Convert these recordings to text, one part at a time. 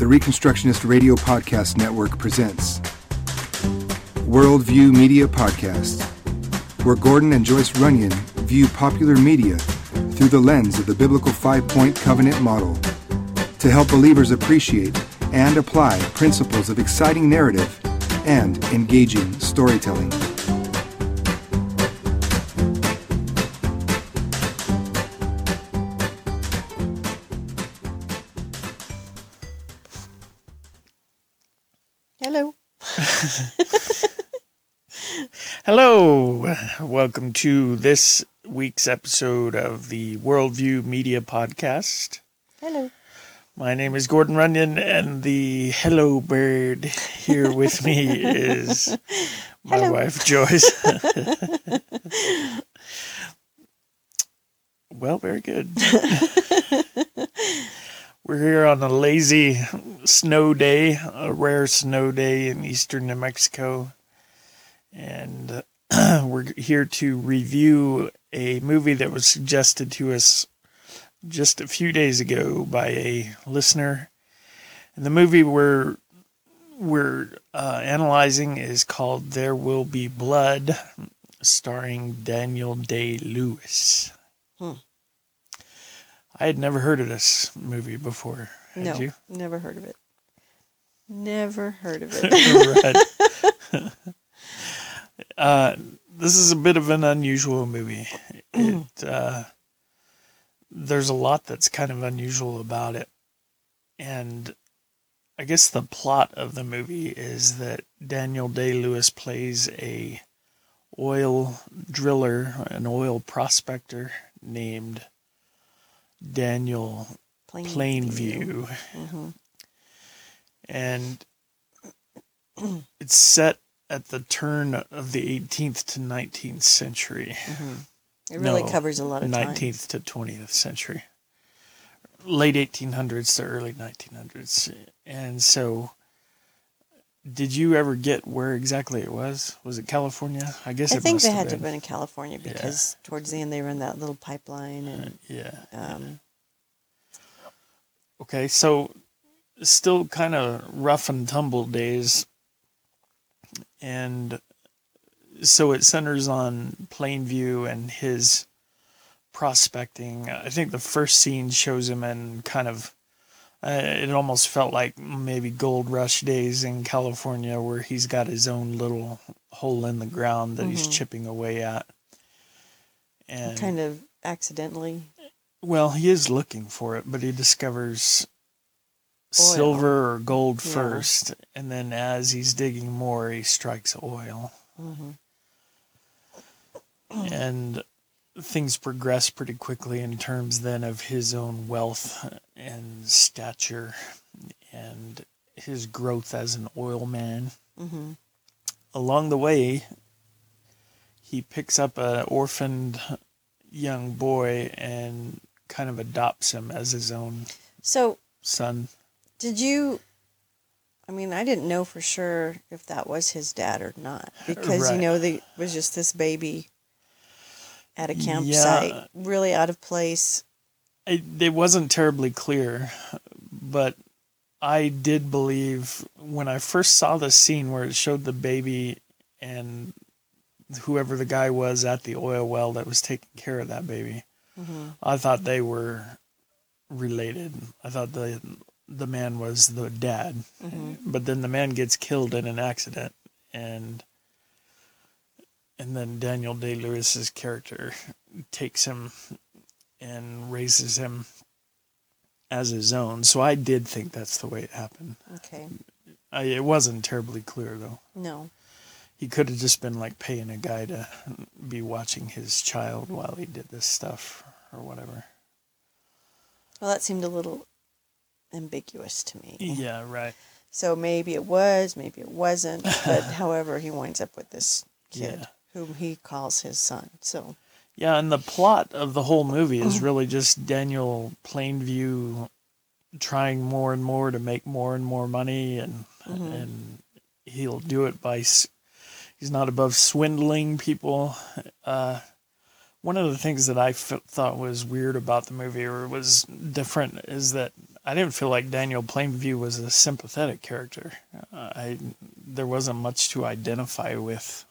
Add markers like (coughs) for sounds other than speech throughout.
the Reconstructionist Radio Podcast Network presents Worldview Media Podcast, where Gordon and Joyce Runyon view popular media through the lens of the biblical five point covenant model to help believers appreciate and apply principles of exciting narrative and engaging storytelling. Hello, welcome to this week's episode of the Worldview Media Podcast. Hello. My name is Gordon Runyon, and the hello bird here with me is (laughs) my Hello. wife Joyce. (laughs) well, very good. We're here on a lazy snow day, a rare snow day in eastern New Mexico. And uh, (clears throat) we're here to review a movie that was suggested to us just a few days ago by a listener. And the movie we're we're uh, analyzing is called There Will Be Blood, starring Daniel Day Lewis. Hmm. I had never heard of this movie before. Had no, you? never heard of it. Never heard of (laughs) it. (laughs) uh, this is a bit of an unusual movie. It uh, there's a lot that's kind of unusual about it, and I guess the plot of the movie is that Daniel Day Lewis plays a oil driller, an oil prospector named Daniel Plain Plainview. Hmm and it's set at the turn of the 18th to 19th century. It really No, covers a lot of time. 19th to 20th century. Late 1800s to early 1900s. And so, did you ever get where exactly it was? Was it California? I guess I think they had to have been. been in California because towards the end they run that little pipeline and Yeah. um, Okay, so still kind of rough and tumble days. And so it centers on Plainview and his prospecting. I think the first scene shows him in kind of, uh, it almost felt like maybe gold rush days in California where he's got his own little hole in the ground that he's Mhm. chipping away at. And kind of accidentally. well, he is looking for it, but he discovers. Silver or gold Yeah. first, and then as he's digging more, he strikes oil, hmm and things progress pretty quickly in terms then of his own wealth and stature and his growth as an oil man. hmm Along the way, he picks up an orphaned young boy and kind of adopts him as his own So son. Did you? I mean, I didn't know for sure if that was his dad or not because Right. you know there was just this baby at a campsite, Yeah. really out of place. it, it wasn't terribly clear, but I did believe when I first saw the scene where it showed the baby and whoever the guy was at the oil well that was taking care of that baby. hmm I thought they were related. I thought the the man was the dad, hmm but then the man gets killed in an accident, and and then Daniel Day Lewis's character takes him and raises him as his own. So I did think that's the way it happened. Okay. I, it wasn't terribly clear though. No. He could have just been like paying a guy to be watching his child while he did this stuff or whatever. Well, that seemed a little ambiguous to me. Yeah, right. So maybe it was, maybe it wasn't. But (laughs) however, he winds up with this kid Yeah. whom he calls his son. So Yeah, and the plot of the whole movie is (clears throat) really just Daniel Plainview trying more and more to make more and more money, and Mhm. and he'll do it by he's not above swindling people. Uh, one of the things that I f- thought was weird about the movie or was different is that I didn't feel like Daniel Plainview was a sympathetic character. Uh, I there wasn't much to identify with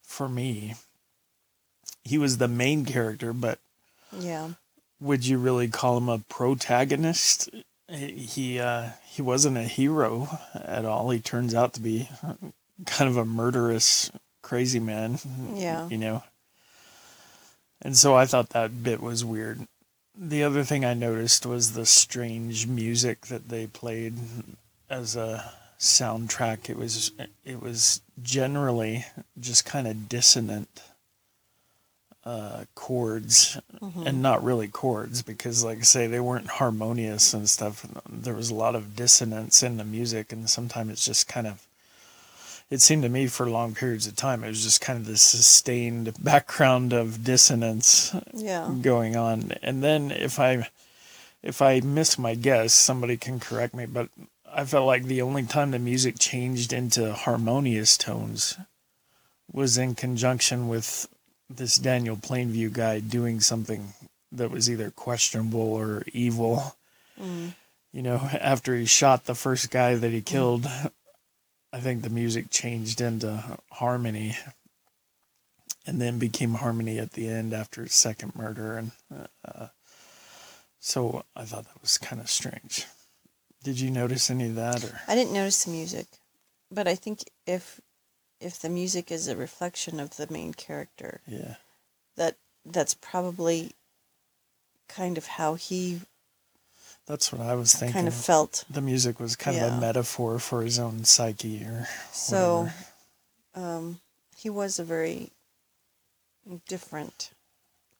for me. He was the main character, but Yeah. would you really call him a protagonist? He uh, he wasn't a hero at all. He turns out to be kind of a murderous, crazy man. Yeah. you know. And so I thought that bit was weird. The other thing I noticed was the strange music that they played as a soundtrack. It was it was generally just kind of dissonant uh, chords, and not really chords because, like I say, they weren't harmonious and stuff. There was a lot of dissonance in the music, and sometimes it's just kind of it seemed to me for long periods of time it was just kind of this sustained background of dissonance Yeah. going on. And then if i if i miss my guess somebody can correct me but i felt like the only time the music changed into harmonious tones was in conjunction with this daniel plainview guy doing something that was either questionable or evil. Mm. You know after he shot the first guy that he mm. killed I think the music changed into harmony and then became harmony at the end after his second murder. And uh, so I thought that was kind of strange. Did you notice any of that? Or I didn't notice the music, but I think if if the music is a reflection of the main character, yeah, that that's probably kind of how he that's what I was thinking. kind of felt. the music was kind of a metaphor for his own psyche, or So, um, he was a very different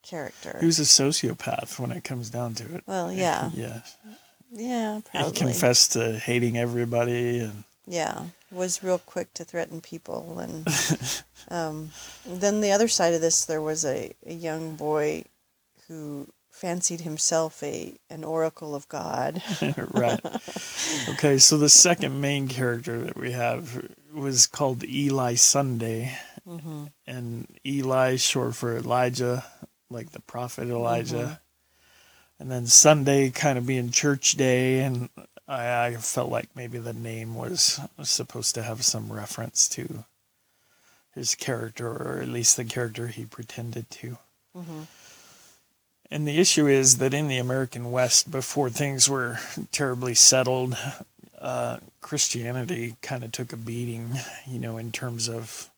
character. he was a sociopath when it comes down to it. well, yeah, Yeah, yeah, he probably. confessed to hating everybody, and Yeah, was real quick to threaten people, and um, then the other side of this, there was a, a young boy who fancied himself a an oracle of God. (laughs) right. Okay, so the second main character that we have was called Eli Sunday, mm-hmm. and Eli short for Elijah, like the prophet Elijah, mm-hmm. and then Sunday kind of being church day, and I, I felt like maybe the name was, was supposed to have some reference to his character, or at least the character he pretended to. Mm-hmm. And the issue is that in the American West, before things were terribly settled, uh, Christianity kind of took a beating, you know, in terms of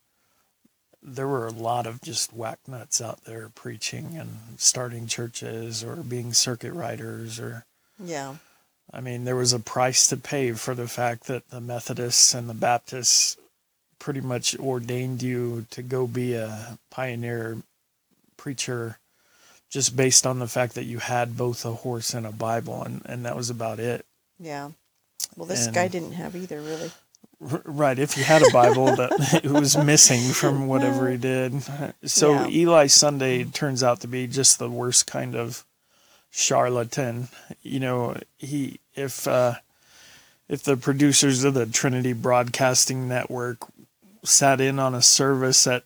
there were a lot of just whack nuts out there preaching and starting churches or being circuit riders or yeah, I mean, there was a price to pay for the fact that the Methodists and the Baptists pretty much ordained you to go be a pioneer preacher just based on the fact that you had both a horse and a Bible, and, and that was about it. yeah. Well, this And- guy didn't have either, really. R- Right, if he had a Bible that (laughs) it was missing from (laughs) whatever he did. So Yeah. Eli Sunday turns out to be just the worst kind of charlatan. You know, he if uh if the producers of the Trinity Broadcasting Network sat in on a service at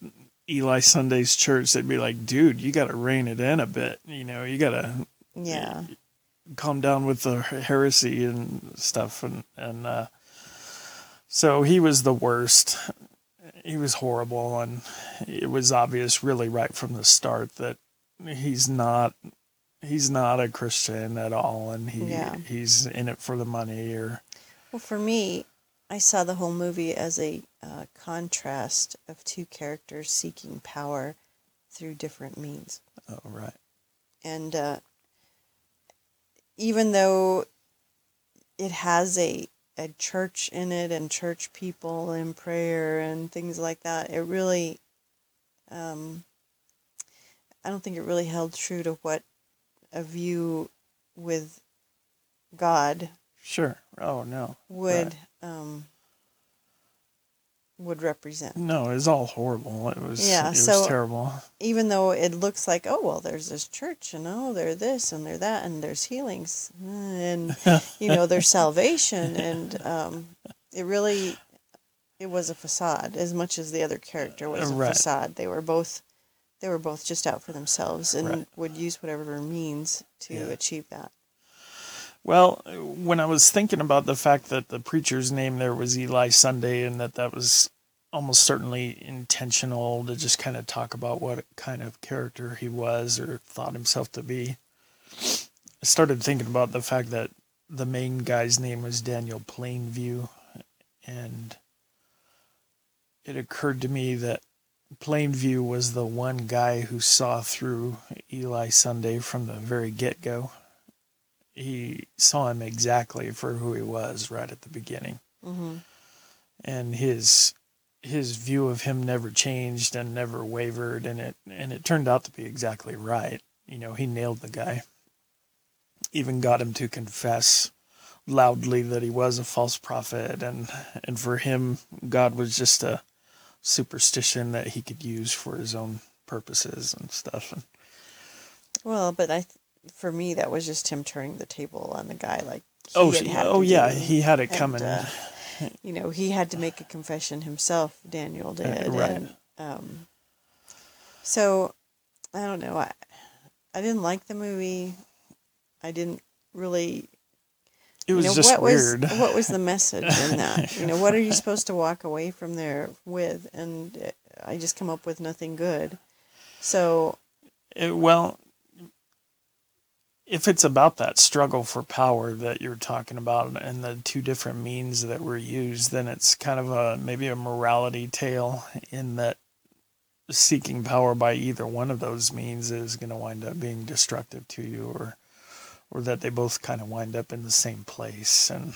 Eli Sunday's church, they'd be like, "Dude, you got to rein it in a bit. You know, you got to Yeah, calm down with the heresy and stuff and and uh so he was the worst he was horrible and it was obvious really right from the start that he's not he's not a christian at all and he Yeah. he's in it for the money or Well, for me, I saw the whole movie as a uh, contrast of two characters seeking power through different means. oh right And uh, even though it has a, a church in it and church people and prayer and things like that, it really, um, I don't think it really held true to what a view with God sure oh no would Right. Um would represent. no it was all horrible it was Yeah, it was so- terrible Even though it looks like, oh well, there's this church, and oh, they're this and they're that, and there's healings, and (laughs) you know, there's salvation, and um, it really, it was a facade as much as the other character was a Right. facade. They were both, they were both just out for themselves and Right. would use whatever means to Yeah. achieve that. Well, when I was thinking about the fact that the preacher's name there was Eli Sunday and that that was almost certainly intentional to just kind of talk about what kind of character he was or thought himself to be, I started thinking about the fact that the main guy's name was Daniel Plainview. And it occurred to me that Plainview was the one guy who saw through Eli Sunday from the very get go he saw him exactly for who he was right at the beginning. Mm-hmm. And his his view of him never changed and never wavered and it and it turned out to be exactly right. You know, he nailed the guy. Even got him to confess loudly that he was a false prophet and and for him God was just a superstition that he could use for his own purposes and stuff. And, Well, but I, for me, that was just him turning the table on the guy. Like, he oh, had oh yeah, do. he had it And, coming. uh, you know, he had to make a confession himself. Daniel did, right. and um, so I don't know. I I didn't like the movie. I didn't really. it was you know, just what weird. Was, what was the message in (laughs) that? You know, what are you supposed to walk away from there with? And uh, I just come up with nothing good. So It- well, if it's about that struggle for power that you're talking about and the two different means that were used, then it's kind of a maybe a morality tale in that seeking power by either one of those means is going to wind up being destructive to you, or or that they both kind of wind up in the same place, and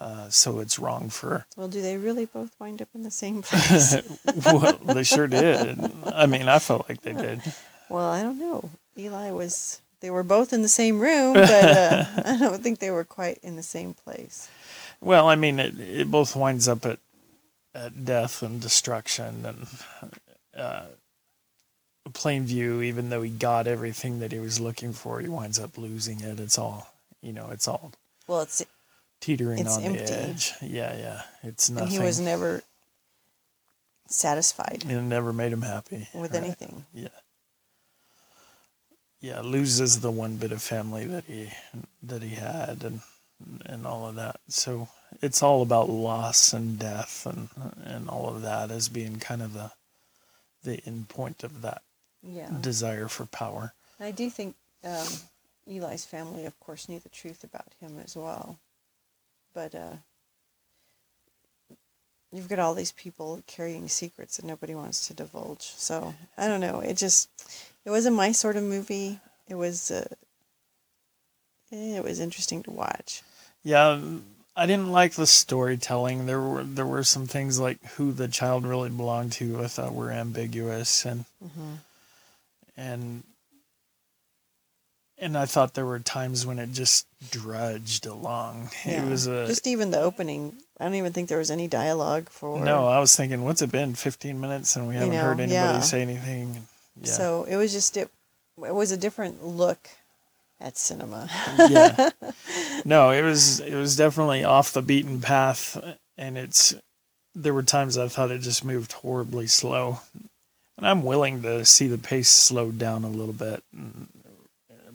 uh, so it's wrong for. (laughs) Well, do they really both wind up in the same place? (laughs) well, they sure did. I mean, I felt like they did. well, I don't know. Eli was. They were both in the same room, but uh, (laughs) I don't think they were quite in the same place. Well, I mean, it it both winds up at at death and destruction, and uh, Plainview, even though he got everything that he was looking for, he winds up losing it. It's all, you know, it's all Well, it's teetering It's on empty. the edge. Yeah, yeah, it's and nothing. he was never satisfied it never made him happy with Right. anything. Yeah. Yeah, loses the one bit of family that he that he had and and all of that. So it's all about loss and death and and all of that as being kind of the the end point of that Yeah, desire for power. I do think um, Eli's family, of course, knew the truth about him as well. But uh, you've got all these people carrying secrets that nobody wants to divulge. So I don't know. It just it wasn't my sort of movie. It was uh, eh, it was interesting to watch. Yeah, I didn't like the storytelling. There were there were some things like who the child really belonged to. I thought were ambiguous and Mm-hmm. and and I thought there were times when it just drudged along. Yeah. It was a just even the opening. I don't even think there was any dialogue for. no. I was thinking, what's it been? Fifteen minutes, and we haven't know, heard anybody yeah. say anything. Yeah, So it was just it. It was a different look at cinema. yeah. (laughs) No, it was it was definitely off the beaten path, and it's there were times I thought it just moved horribly slow, and I'm willing to see the pace slowed down a little bit,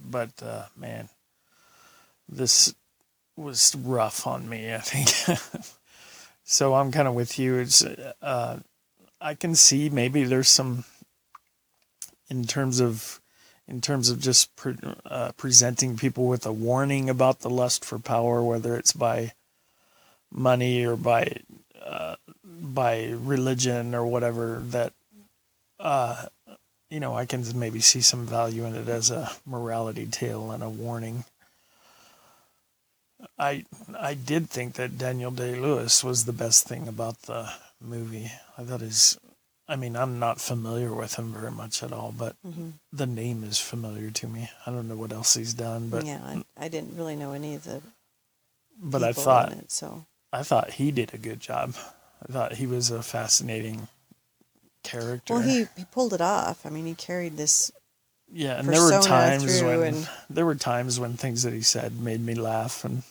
but uh, man, this was rough on me. I think. (laughs) so I'm kind of with you. It's uh, I can see maybe there's some in terms of in terms of just pre- uh, presenting people with a warning about the lust for power, whether it's by money or by uh, by religion or whatever. That uh, you know, I can maybe see some value in it as a morality tale and a warning. I I did think that Daniel Day Lewis was the best thing about the movie. I thought his I mean, I'm not familiar with him very much at all, but hmm the name is familiar to me. I don't know what else he's done, but yeah, I, I didn't really know any of the. but I thought it, so. I thought he did a good job. I thought he was a fascinating character. Well, he, he pulled it off. I mean, he carried this. yeah, and there were times when and- there were times when things that he said made me laugh, and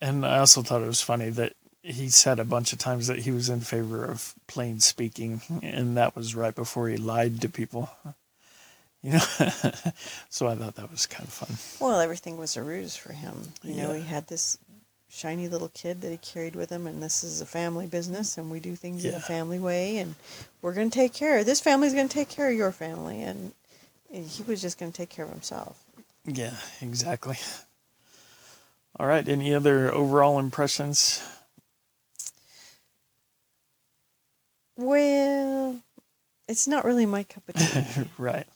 and I also thought it was funny that he said a bunch of times that he was in favor of plain speaking, and that was right before he lied to people. You know, (laughs) so I thought that was kind of fun. Well, everything was a ruse for him. You know, he had this shiny little kid that he carried with him, and this is a family business, and we do things in a family way, and we're going to take care. This family's going to take care of your family, and, and he was just going to take care of himself. Yeah, exactly. All right. Any other overall impressions? Well, it's not really my cup of tea. (laughs) right.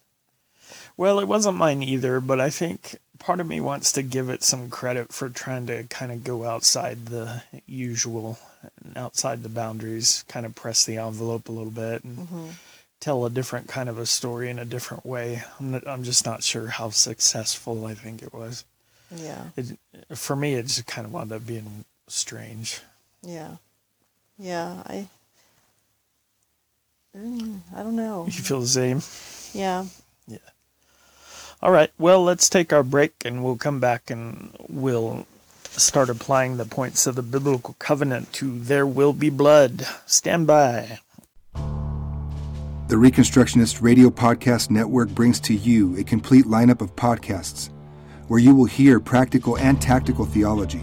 Well, it wasn't mine either, but I think part of me wants to give it some credit for trying to kind of go outside the usual, and outside the boundaries, kind of press the envelope a little bit and mm-hmm. tell a different kind of a story in a different way. I'm, not, I'm just not sure how successful I think it was. yeah, It, for me, it just kind of wound up being strange. yeah, yeah. I, Mm, I don't know. You feel the same? Yeah. Yeah. All right. Well, let's take our break and we'll come back and we'll start applying the points of the biblical covenant to there will be blood. Stand by. The Reconstructionist Radio Podcast Network brings to you a complete lineup of podcasts where you will hear practical and tactical theology.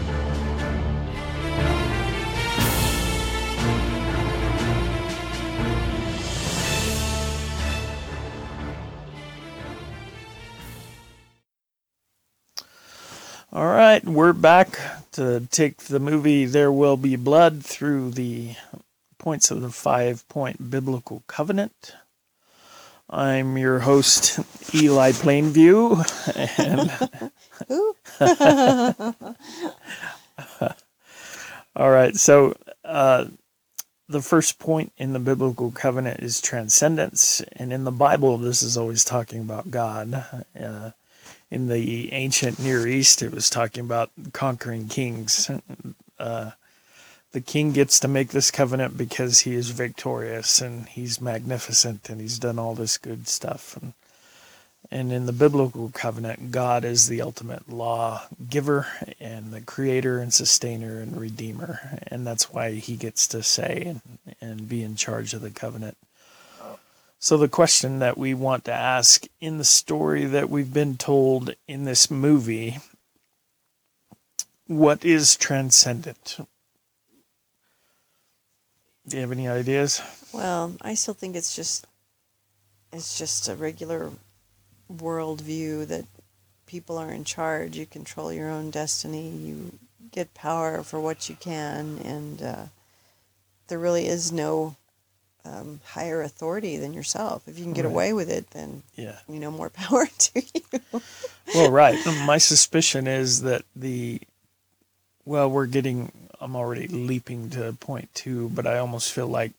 All right. We're back to take the movie There Will Be Blood through the points of the five point biblical covenant. I'm your host, Eli Plainview. And? (laughs) (laughs) All right. So, uh, the first point in the biblical covenant is transcendence. And in the Bible, this is always talking about God. Uh, in the ancient Near East, it was talking about conquering kings. Uh, the king gets to make this covenant because he is victorious and he's magnificent and he's done all this good stuff. And, and in the biblical covenant, God is the ultimate law giver and the creator and sustainer and redeemer. And that's why he gets to say and, and be in charge of the covenant. So, the question that we want to ask in the story that we've been told in this movie what is transcendent? Do you have any ideas? Well, I still think it's just it's just a regular worldview that people are in charge. You control your own destiny. You get power for what you can, and uh, there really is no um, higher authority than yourself. If you can get Right. away with it, then Yeah. you know more (laughs) power to you. Well, right. My suspicion is that the, well, we're getting, I'm already leaping to point two, but I almost feel like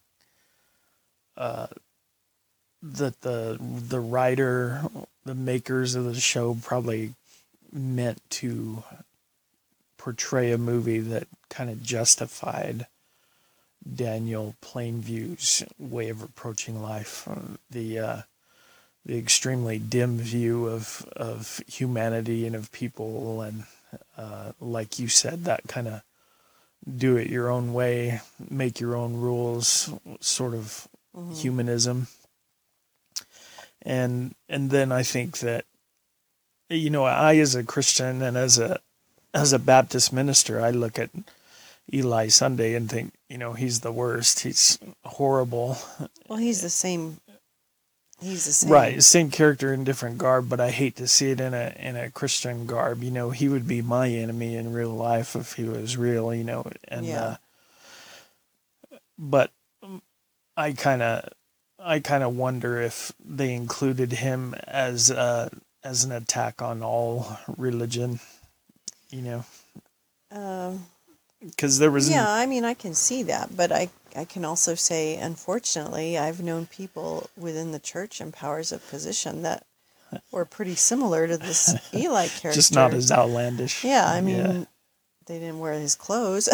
uh, that the the writer, the makers of the show probably meant to portray a movie that kind of justified Daniel Plainview's way of approaching life. Uh, The uh, the extremely dim view of of humanity and of people, and uh, like you said, that kind of do it your own way, make your own rules, sort of humanism. And and then I think that you know I as a Christian and as a as a Baptist minister, I look at Eli Sunday and think, you know, he's the worst. He's horrible. Well, he's the same. He's the same. Right, same character in different garb, but I hate to see it in a in a Christian garb. You know, he would be my enemy in real life if he was real. You know, and Yeah. uh, but I kind of I kind of wonder if they included him as uh, as an attack on all religion, you know, Um, because there was yeah, I mean, I can see that, but I I can also say, unfortunately, I've known people within the church in powers of position that (laughs) were pretty similar to this Eli character. (laughs) just not as outlandish. Yeah, I mean, Yeah. they didn't wear his clothes.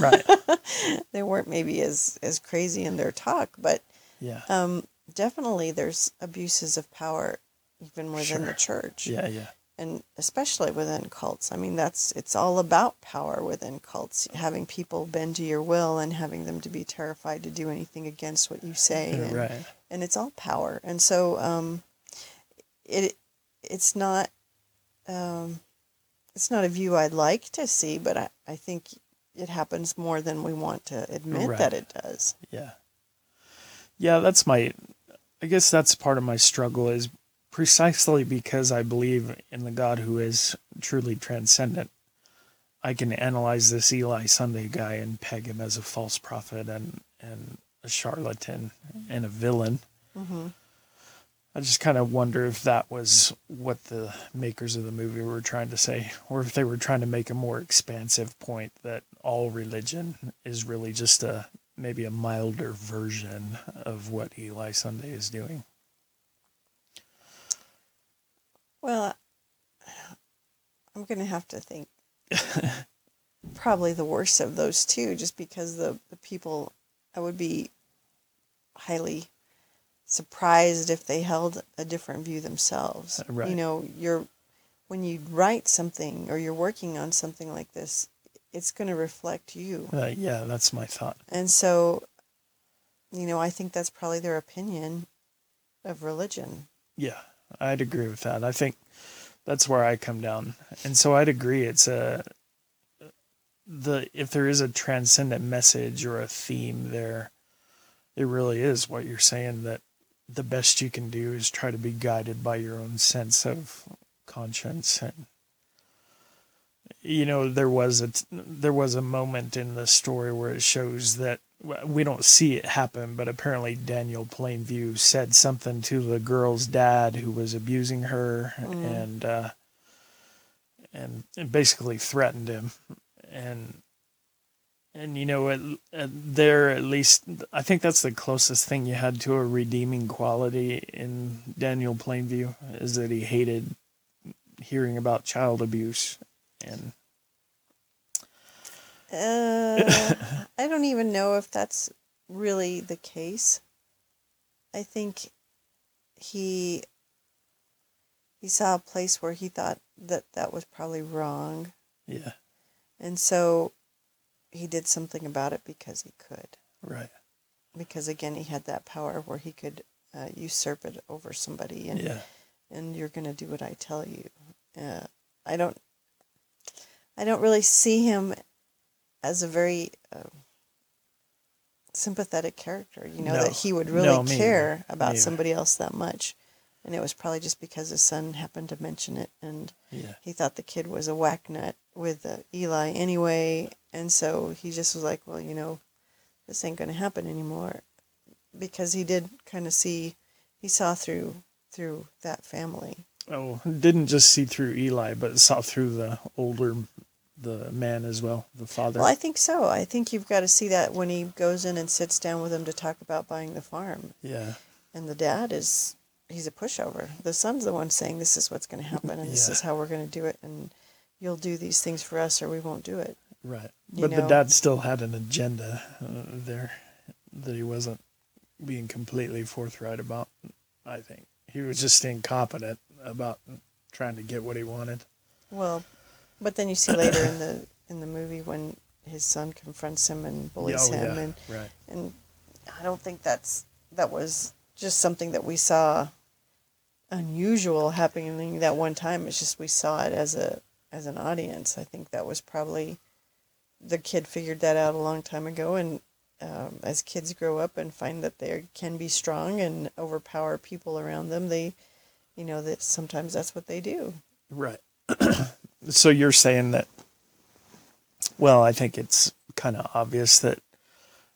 right. (laughs) they weren't maybe as as crazy in their talk, but Yeah. um, definitely there's abuses of power even within the church. yeah. Yeah. And especially within cults. I mean, that's it's all about power within cults, having people bend to your will and having them to be terrified to do anything against what you say. (laughs) And, right. and it's all power. And so um, it it's not um, it's not a view I'd like to see, but I, I think it happens more than we want to admit Right. that it does. Yeah. Yeah, that's my I guess that's part of my struggle is precisely because I believe in the God who is truly transcendent. I can analyze this Eli Sunday guy and peg him as a false prophet and and a charlatan and a villain. hmm I just kind of wonder if that was what the makers of the movie were trying to say, or if they were trying to make a more expansive point that all religion is really just a maybe a milder version of what Eli Sunday is doing. Well, I'm going to have to think (laughs) probably the worst of those two, just because the, the people, I would be highly surprised if they held a different view themselves. Uh, right. You know, you're when you write something or you're working on something like this, it's going to reflect you. Uh, yeah, that's my thought. And so, you know, I think that's probably their opinion of religion. Yeah, I'd agree with that. I think that's where I come down. And so I'd agree it's a the if there is a transcendent message or a theme there, it really is what you're saying that the best you can do is try to be guided by your own sense of conscience and you know there was a there was a moment in the story where it shows that we don't see it happen but apparently Daniel Plainview said something to the girl's dad who was abusing her and uh and, and basically threatened him. And and you know at, at there at least I think that's the closest thing you had to a redeeming quality in Daniel Plainview is that he hated hearing about child abuse and Uh, (laughs) I don't even know if that's really the case. I think he he saw a place where he thought that that was probably wrong, yeah and so he did something about it because he could. right Because again, he had that power where he could uh, usurp it over somebody, and yeah and you're going to do what I tell you. Uh, I don't, I don't really see him as a very uh, sympathetic character. You know No. that he would really No, care either. about somebody else that much, and it was probably just because his son happened to mention it, and yeah he thought the kid was a whack nut with uh, Eli anyway, and so he just was like, well, you know, this ain't going to happen anymore, because he did kind of see, he saw through through that family. oh didn't just see through Eli but saw through the older the man as well the father. Well, I think so. I think you've got to see that when he goes in and sits down with him to talk about buying the farm, yeah. And the dad is he's a pushover. The son's the one saying this is what's going to happen and this (laughs) is how we're going to do it, and you'll do these things for us or we won't do it. right. You but the dad still had an agenda uh, there that he wasn't being completely forthright about I think. He was just incompetent about trying to get what he wanted. Well, but then you see later in the in the movie when his son confronts him and bullies oh, him, yeah, and right and I don't think that's that was just something that we saw unusual happening that one time. It's just we saw it as a as an audience. I think that was probably the kid figured that out a long time ago, and um, as kids grow up and find that they can be strong and overpower people around them, they, you know, that sometimes that's what they do. Right. (coughs) so you're saying that, well, I think it's kind of obvious that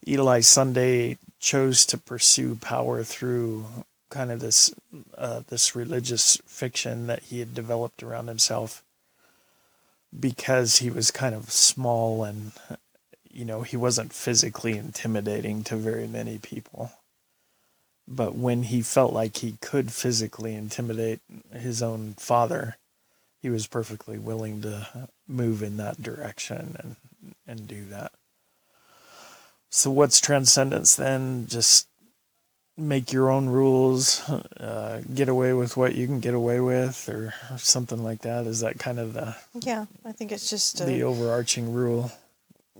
Eli Sunday chose to pursue power through kind of this uh, this religious fiction that he had developed around himself because he was kind of small and you know he wasn't physically intimidating to very many people. But when he felt like he could physically intimidate his own father he was perfectly willing to move in that direction and and do that so what's transcendence then just make your own rules, uh, get away with what you can get away with, or, or, something like that. Is that kind of the yeah? I think it's just a, the overarching rule.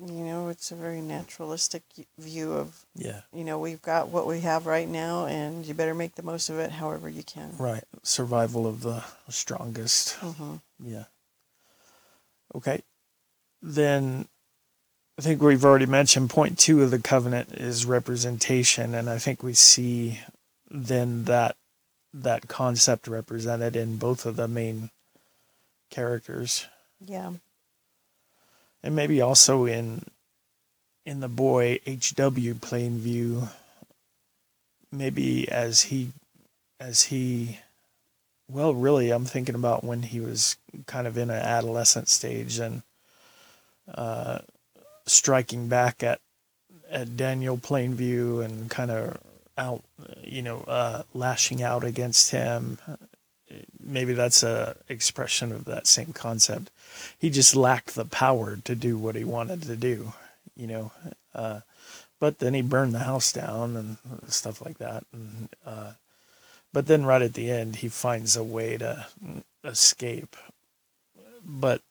You know, it's a very naturalistic view of yeah. You know, we've got what we have right now, and you better make the most of it, however you can. Right, survival of the strongest. Mm-hmm. Yeah. Okay, then I think we've already mentioned point two of the covenant is representation, and I think we see then that that concept represented in both of the main characters. Yeah. And maybe also in in the boy HW Plainview, maybe as he as he well really I'm thinking about when he was kind of in an adolescent stage and uh, striking back at at Daniel Plainview and kind of out, you know, uh, lashing out against him. Maybe that's a expression of that same concept. He just lacked the power to do what he wanted to do, you know. Uh, but then he burned the house down and stuff like that. And uh, but then right at the end, he finds a way to escape. But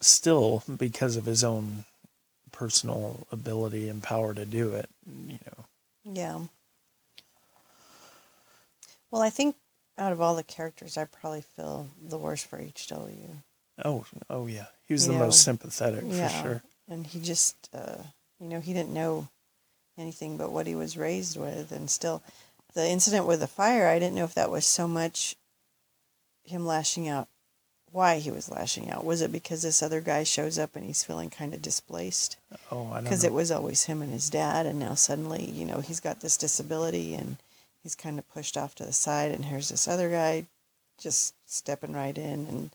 still because of his own personal ability and power to do it, you know. Yeah. Well, I think out of all the characters, I probably feel the worst for HW. Oh, oh yeah, he was you the know, most sympathetic yeah. for sure. And he just, uh, you know, he didn't know anything but what he was raised with, and still, the incident with the fire, I didn't know if that was so much him lashing out why he was lashing out. Was it because this other guy shows up and he's feeling kind of displaced? Oh, I don't Because it was always him and his dad, and now suddenly, you know, he's got this disability and he's kind of pushed off to the side, and here's this other guy just stepping right in and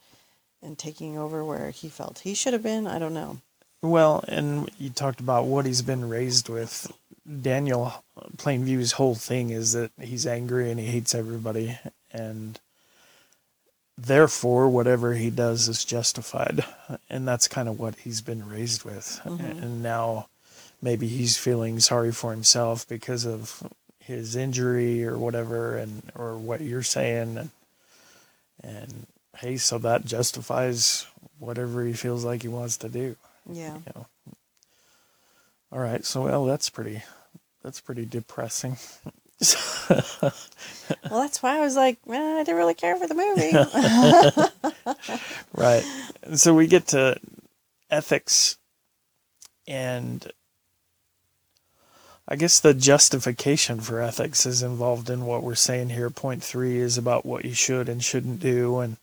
and taking over where he felt he should have been. I don't know. Well, and you talked about what he's been raised with. Daniel Plainview's whole thing is that he's angry and he hates everybody, and therefore whatever he does is justified and that's kind of what he's been raised with mm-hmm. and now maybe he's feeling sorry for himself because of his injury or whatever and or what you're saying and and hey so that justifies whatever he feels like he wants to do yeah you know? all right so well that's pretty that's pretty depressing (laughs) well, that's why I was like, I didn't really care for the movie. (laughs) right. So we get to ethics and I guess the justification for ethics is involved in what we're saying here. Point three is about what you should and shouldn't do. And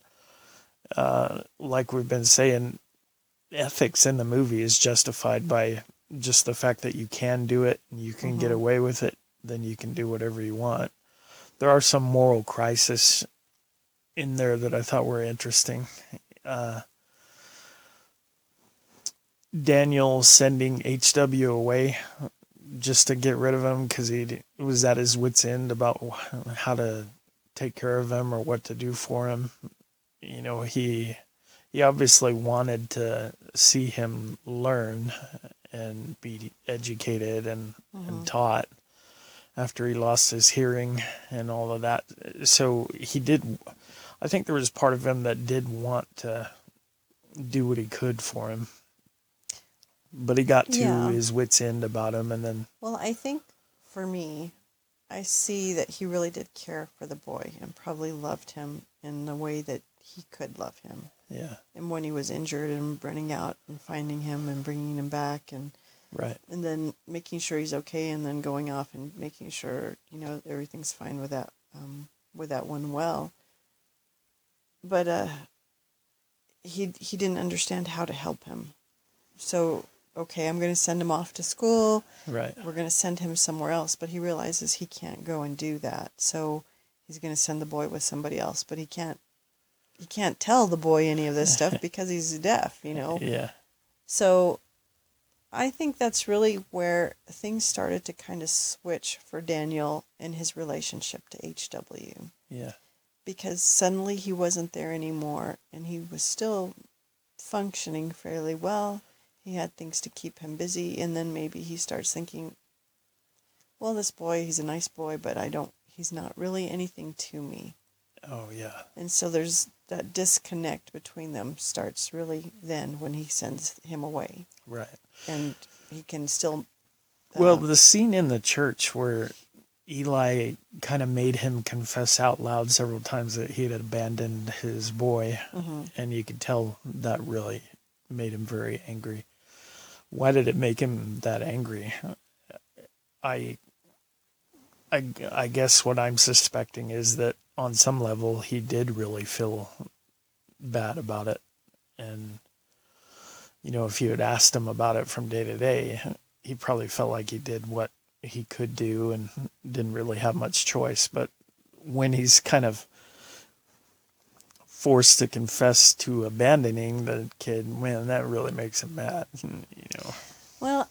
uh, like we've been saying, ethics in the movie is justified by just the fact that you can do it and you can mm-hmm. get away with it then you can do whatever you want. There are some moral crises in there that I thought were interesting. Uh, Daniel sending HW away just to get rid of him because he was at his wits' end about how to take care of him or what to do for him. You know, he he obviously wanted to see him learn and be educated and, mm-hmm. and taught after he lost his hearing and all of that. So he did. I think there was part of him that did want to do what he could for him, but he got to yeah. his wits' end about him, and then. Well, I think for me, I see that he really did care for the boy and probably loved him in the way that he could love him. Yeah. And when he was injured and running out and finding him and bringing him back and Right. And then making sure he's okay, and then going off and making sure you know everything's fine with that um, with that one well. But uh, he he didn't understand how to help him, so okay, I'm going to send him off to school. Right. We're going to send him somewhere else. But he realizes he can't go and do that. So he's going to send the boy with somebody else. But he can't. He can't tell the boy any of this stuff (laughs) because he's deaf, you know. Yeah. So I think that's really where things started to kind of switch for Daniel in his relationship to HW Yeah. because suddenly he wasn't there anymore and he was still functioning fairly well. He had things to keep him busy and then maybe he starts thinking, well, this boy, he's a nice boy, but I don't, he's not really anything to me. Oh yeah. And so there's that disconnect between them starts really then when he sends him away Right. and he can still Well, uh, the scene in the church where Eli kind of made him confess out loud several times that he had abandoned his boy, mhm. and you could tell that really made him very angry. Why did it make him that angry? I, I, I guess what I'm suspecting is that on some level he did really feel bad about it, and you know, if you had asked him about it from day to day, he probably felt like he did what he could do and didn't really have much choice. But when he's kind of forced to confess to abandoning the kid, man, that really makes him mad. (laughs) You know, Well,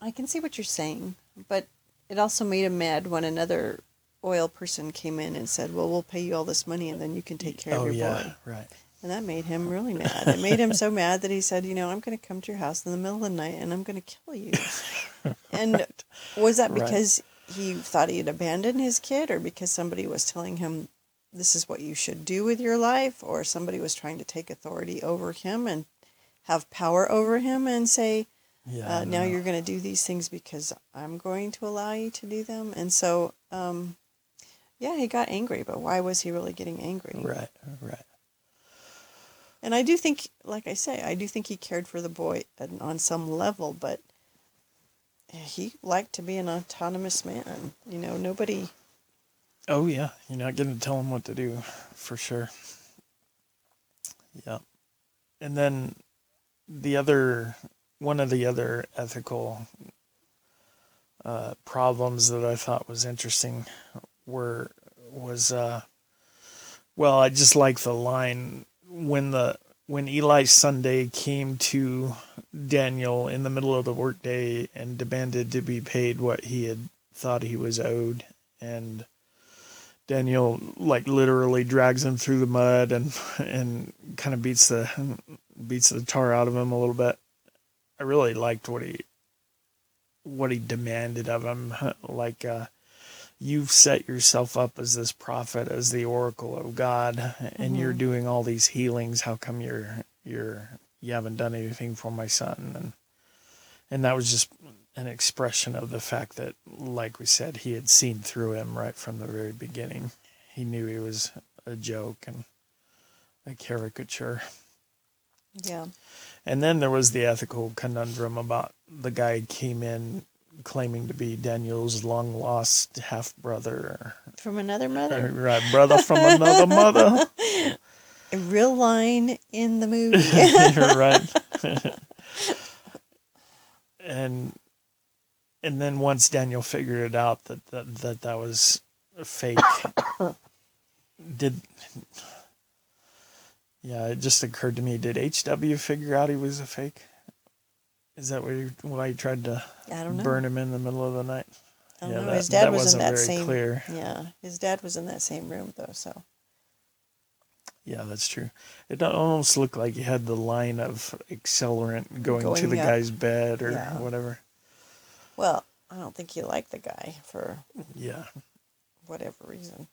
I can see what you're saying, but it also made him mad when another oil person came in and said, "Well, we'll pay you all this money, and then you can take care oh of your yeah, boy." right, And that made him really mad. It made him so (laughs) mad that he said, "You know, I'm going to come to your house in the middle of the night, and I'm going to kill you." (laughs) and was that Right. because he thought he had abandoned his kid, or because somebody was telling him this is what you should do with your life, or somebody was trying to take authority over him and have power over him and say, yeah. Uh, now you're going to do these things because I'm going to allow you to do them. And so, um, yeah, he got angry, but why was he really getting angry? right, right. And I do think, like I say, I do think he cared for the boy on- on some level, but he liked to be an autonomous man. You know, nobody. Oh yeah, you're not going to tell him what to do, for sure. Yeah, and then the other one of the other ethical uh, problems that I thought was interesting were was uh, well, I just like the line when the when Eli Sunday came to Daniel in the middle of the workday and demanded to be paid what he had thought he was owed, and Daniel like literally drags him through the mud and and kind of beats the beats the tar out of him a little bit. I really liked what he what he demanded of him, like uh, you've set yourself up as this prophet, as the oracle of God, and you're doing all these healings. How come you're you're you haven't done anything for my son? And and that was just an expression of the fact that, like we said, he had seen through him right from the very beginning. He knew he was a joke and a caricature. Yeah. And then there was the ethical conundrum about the guy came in claiming to be Daniel's long lost half brother. From another mother. (laughs) Right, brother from another mother. (laughs) A real line in the movie. You're (laughs) right. and and then once Daniel figured it out that that that, that was a fake, did yeah, it just occurred to me. Did HW figure out he was a fake? Is that why he, why he tried to I don't know. burn him in the middle of the night? I don't Yeah, know. that- his dad that was in that very same. clear. Yeah, his dad was in that same room though. So Yeah, that's true. It almost looked like he had the line of accelerant going, to the up. guy's bed or Yeah. whatever. Well, I don't think he liked the guy for Yeah. whatever reason.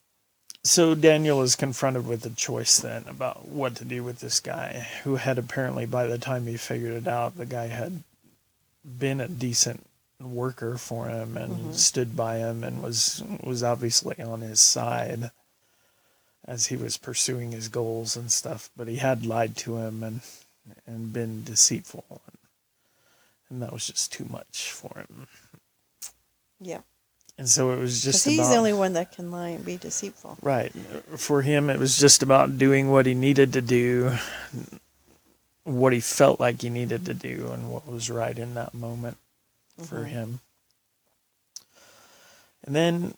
So Daniel is confronted with a choice then about what to do with this guy, who had apparently, by the time he figured it out, the guy had been a decent worker for him and mm-hmm. stood by him and was was obviously on his side as he was pursuing his goals and stuff. But he had lied to him and and been deceitful, and that was just too much for him. Yeah, And so it was just he's about, the only one that can lie and be deceitful. Right. For him, it was just about doing what he needed to do, what he felt like he needed to do and what was right in that moment for Mhm. him. And then,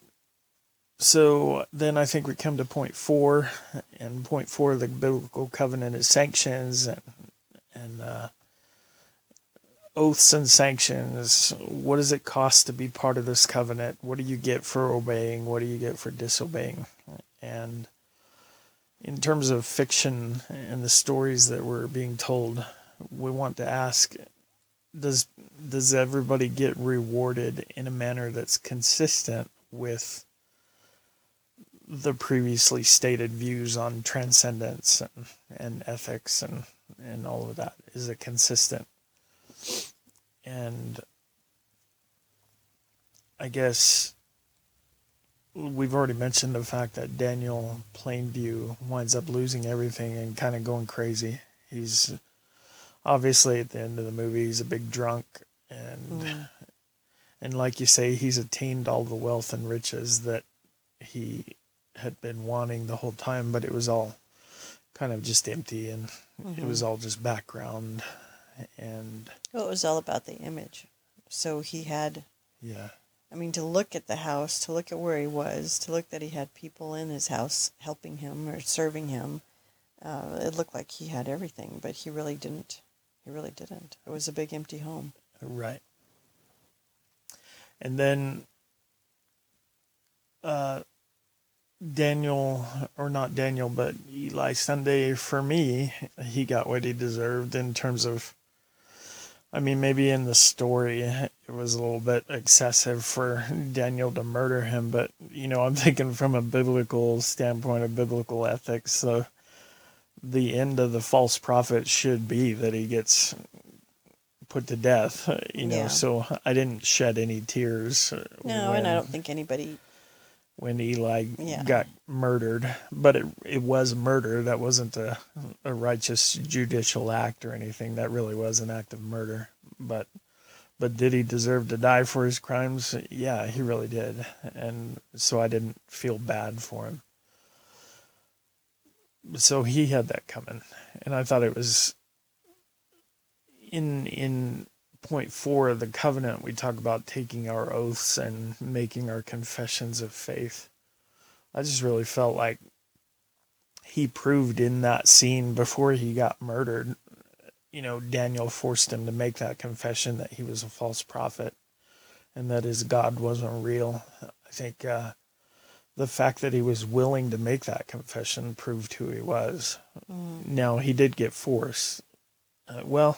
so then I think we come to point four, and point four of the biblical covenant is sanctions and and uh, oaths and sanctions. What does it cost to be part of this covenant? What do you get for obeying? What do you get for disobeying? And in terms of fiction and the stories that we're being told, we want to ask does does everybody get rewarded in a manner that's consistent with the previously stated views on transcendence and, and ethics and, and all of that? Is it consistent? And I guess we've already mentioned the fact that Daniel Plainview winds up losing everything and kind of going crazy. He's obviously at the end of the movie he's a big drunk and Mm. and like you say he's attained all the wealth and riches that he had been wanting the whole time but it was all kind of just empty and it was all just background and Well, it was all about the image. So he had, yeah I mean, to look at the house, to look at where he was, to look that he had people in his house helping him or serving him. Uh, it looked like he had everything, but he really didn't. He really didn't. It was a big empty home. Right. And then uh, Daniel, or not Daniel, but Eli Sunday, for me, he got what he deserved in terms of. I mean, maybe in the story it was a little bit excessive for Daniel to murder him, but you know, I'm (laughs) thinking from a biblical standpoint of biblical ethics. So, the end of the false prophet should be that he gets put to death. You know, Yeah. so I didn't shed any tears. No, when, and I don't think anybody. When Eli Yeah. got murdered, but it it was murder. That wasn't a a righteous judicial act or anything. That really was an act of murder. But but did he deserve to die for his crimes? Yeah, he really did. And so I didn't feel bad for him. So he had that coming, and I thought it was in in point four of the covenant, we talk about taking our oaths and making our confessions of faith. I just really felt like he proved in that scene before he got murdered. You know, Daniel forced him to make that confession that he was a false prophet and that his God wasn't real. I think uh, the fact that he was willing to make that confession proved who he was. Now, he did get forced. Uh, well,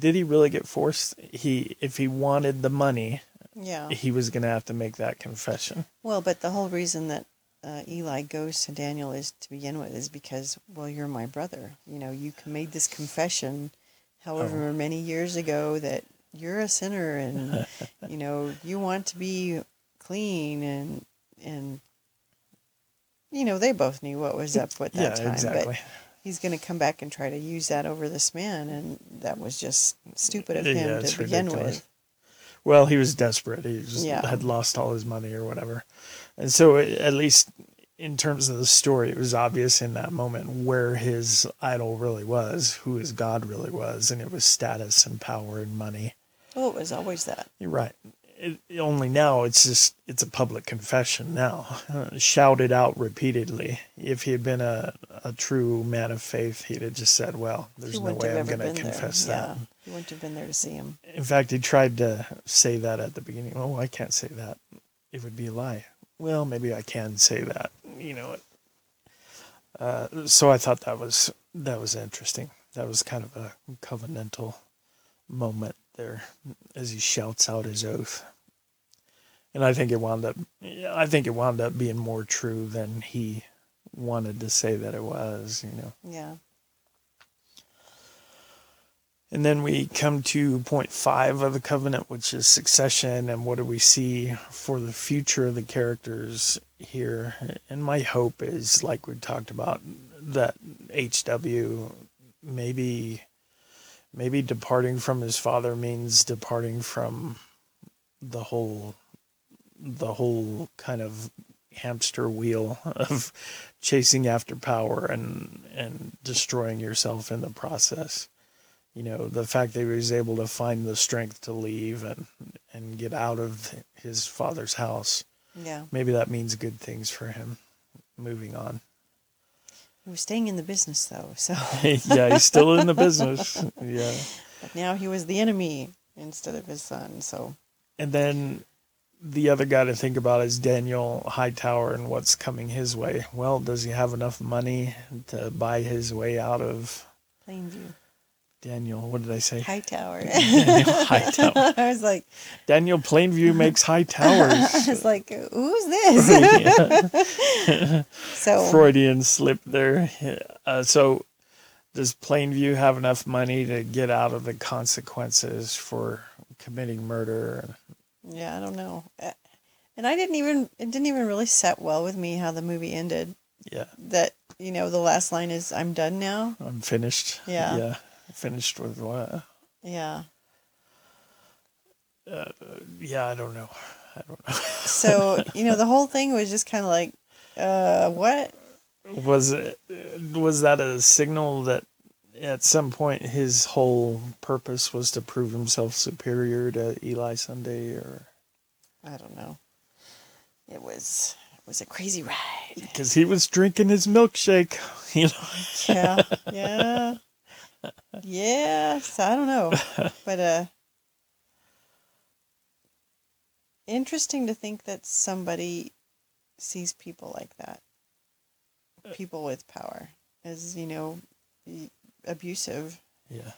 did he really get forced? He, if he wanted the money, Yeah. he was going to have to make that confession. Well, but the whole reason that uh, Eli goes to Daniel is to begin with is because, well, you're my brother. You know, you made this confession, however many years ago, that you're a sinner and (laughs) you know you want to be clean and and you know they both knew what was up with that yeah, time, exactly. but he's going to come back and try to use that over this man, and that was just stupid of him it's to begin ridiculous. with. Well, he was desperate. He just Yeah. had lost all his money or whatever. And so, it- at least in terms of the story, it was obvious in that moment where his idol really was, who his God really was, and it was status and power and money. Oh, it was always that. You're right. It, only now it's just it's a public confession now, uh, shouted out repeatedly. If he had been a, a true man of faith, he'd have just said, "Well, there's he no way I'm going to confess there. that." Yeah, he wouldn't have been there to see him. In fact, he tried to say that at the beginning. Oh, I can't say that. It would be a lie. Well, maybe I can say that. You know. Uh, so I thought that was that was interesting. That was kind of a covenantal moment there as he shouts out his oath. And I think it wound up. I think it wound up being more true than he wanted to say that it was. You know. Yeah. And then we come to point five of the covenant, which is succession, and what do we see for the future of the characters here? And my hope is, like we talked about, that HW maybe maybe departing from his father means departing from the whole the whole kind of hamster wheel (laughs) of chasing after power and and destroying yourself in the process you know, the fact that he was able to find the strength to leave and and get out of his father's house. Yeah. Maybe that means good things for him moving on. He was staying in the business though, so (laughs) yeah, he's still in the business. (laughs) Yeah. but now he was the enemy instead of his son. So And then the other guy to think about is Daniel Hightower and what's coming his way. Well, does he have enough money to buy his way out of Plainview, Daniel? What did I say? High Hightower. (laughs) Daniel Hightower. (laughs) I was like, Daniel Plainview makes high towers. (laughs) I was like, who's this? so Freudian slip there. Uh, so, does Plainview have enough money to get out of the consequences for committing murder? yeah, I don't know. Uh, And I didn't even it didn't even really set well with me how the movie ended. Yeah, That you know the last line is "I'm done now." I'm finished. Yeah. yeah, finished with what? Yeah. Yeah, I don't know. I don't know. So you know the whole thing was just kind of like, uh, what? was it was that a signal that at some point his whole purpose was to prove himself superior to Eli Sunday or I don't know. It was it was a crazy ride. because he was drinking his milkshake (laughs) you know Yeah, yeah, yes. I don't know, (laughs) but uh, interesting to think that somebody sees people like that, people with power, as you know, abusive, yeah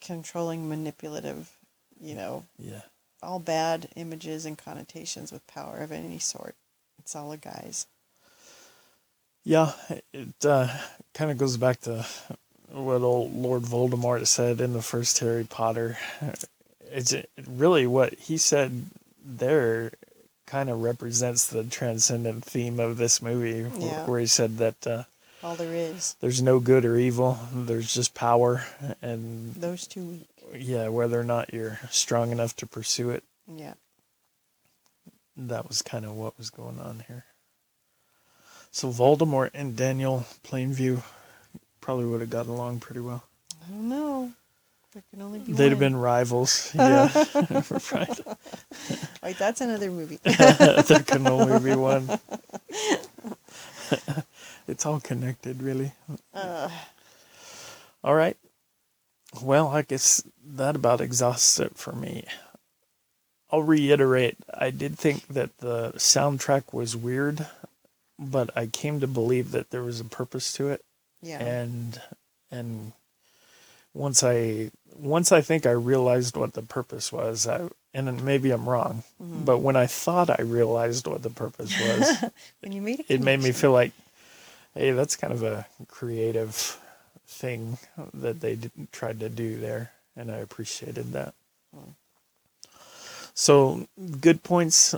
controlling, manipulative. You know, yeah all bad images and connotations with power of any sort. It's all a guise. yeah it uh, kind of goes back to what old Lord Voldemort said in the first Harry Potter it's really what he said there kind of represents the transcendent theme of this movie Yeah. where he said that uh, All there is. there's no good or evil there's just power and Those two weak. yeah whether or not you're strong enough to pursue it Yeah. that was kind of what was going on here so voldemort and daniel plainview probably would have got along pretty well. I don't know. There can only be they'd have been rivals (laughs) yeah (laughs) right Wait, that's another movie. (laughs) there can only be one. It's all connected really. Uh, all right. Well i guess that about exhausts it for me. I'll reiterate i did think that the soundtrack was weird but i came to believe that there was a purpose to it yeah. and and once i once i think i realized what the purpose was i and maybe i'm wrong Mm-hmm. but when i thought i realized what the purpose was (laughs) when you made a it made me feel like hey that's kind of a creative thing that they did, tried to do there and i appreciated that so good points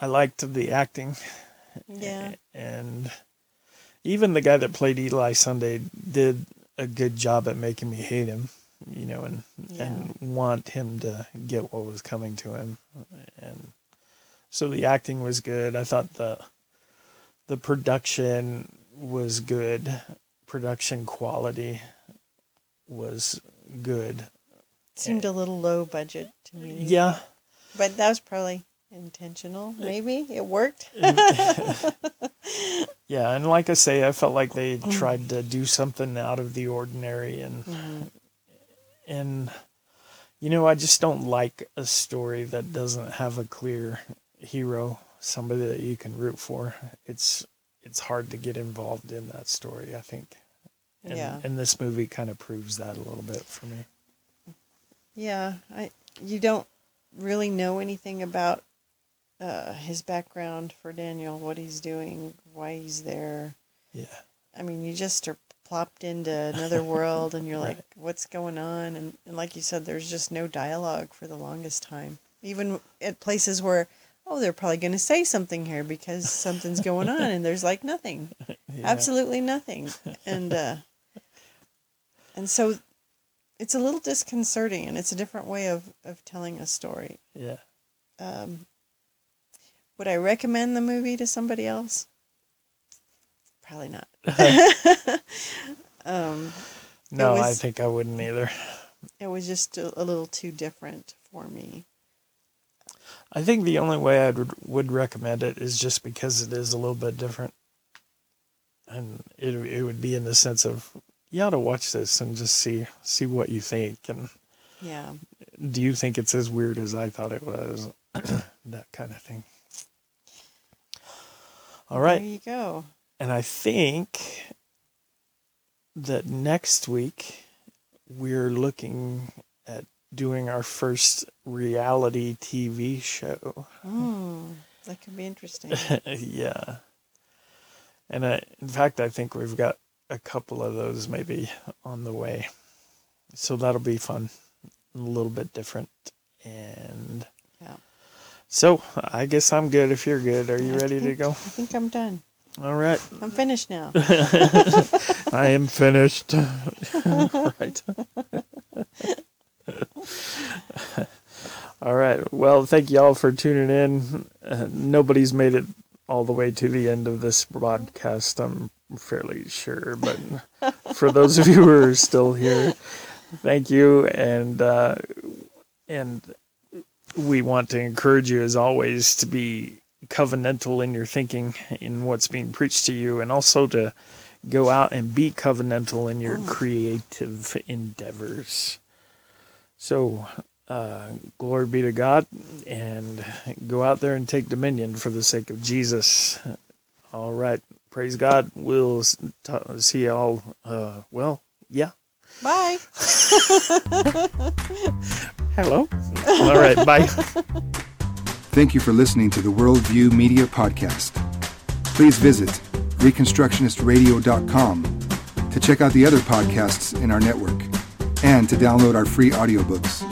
i liked the acting Yeah. and even the guy that played Eli Sunday did a good job at making me hate him, you know, and and want him to get what was coming to him, and so the acting was good. I thought the the production was good, production quality was good. Seemed a little low budget to me. Yeah, But that was probably intentional. Maybe it worked. (laughs) (laughs) Yeah, and like I say, I felt like they mm. tried to do something out of the ordinary, and mm-hmm. and you know, I just don't like a story that doesn't have a clear hero, somebody that you can root for. It's it's hard to get involved in that story. I think, and, Yeah. and this movie kind of proves that a little bit for me. Yeah. I. You don't really know anything about uh, his background for Daniel, what he's doing, why he's there. Yeah, I mean, you just are plopped into another world and you're (laughs) like, what's going on? And, and like you said, there's just no dialogue for the longest time. Even at places where, oh, they're probably going to say something here because something's going on and there's like nothing. (laughs) yeah. Absolutely nothing. And, uh, (laughs) and so it's a little disconcerting and it's a different way of, of telling a story. Yeah, Um, would I recommend the movie to somebody else? Probably not. (laughs) (laughs) um, no, I think I wouldn't either. it was just a, a little too different for me. I think the only way I would would recommend it is just because it is a little bit different, and it it would be in the sense of you ought to watch this and just see see what you think and Yeah. do you think it's as weird as I thought it was, (clears throat) that kind of thing. All right, There you go. and I think that next week we're looking at doing our first reality TV show. Mm, that could be interesting. (laughs) yeah. And I, in fact, I think we've got a couple of those maybe on the way. So that'll be fun. A little bit different. And. So I guess I'm good if you're good. Are you I ready to go? I think I'm done. All right. I'm finished now. (laughs) (laughs) I am finished. (laughs) right. all right. Well, thank you all for tuning in. Uh, nobody's made it all the way to the end of this broadcast, I'm fairly sure. But for those of you who are still here, thank you. And, uh, and we want to encourage you, as always, to be covenantal in your thinking in what's being preached to you, and also to go out and be covenantal in your creative endeavors. So, uh, glory be to God, and go out there and take dominion for the sake of Jesus. All right, praise God. We'll see y'all. Uh, well, yeah. Bye. (laughs) Hello. All right, bye. Thank you for listening to the Worldview Media Podcast. Please visit ReconstructionistRadio.com to check out the other podcasts in our network and to download our free audiobooks.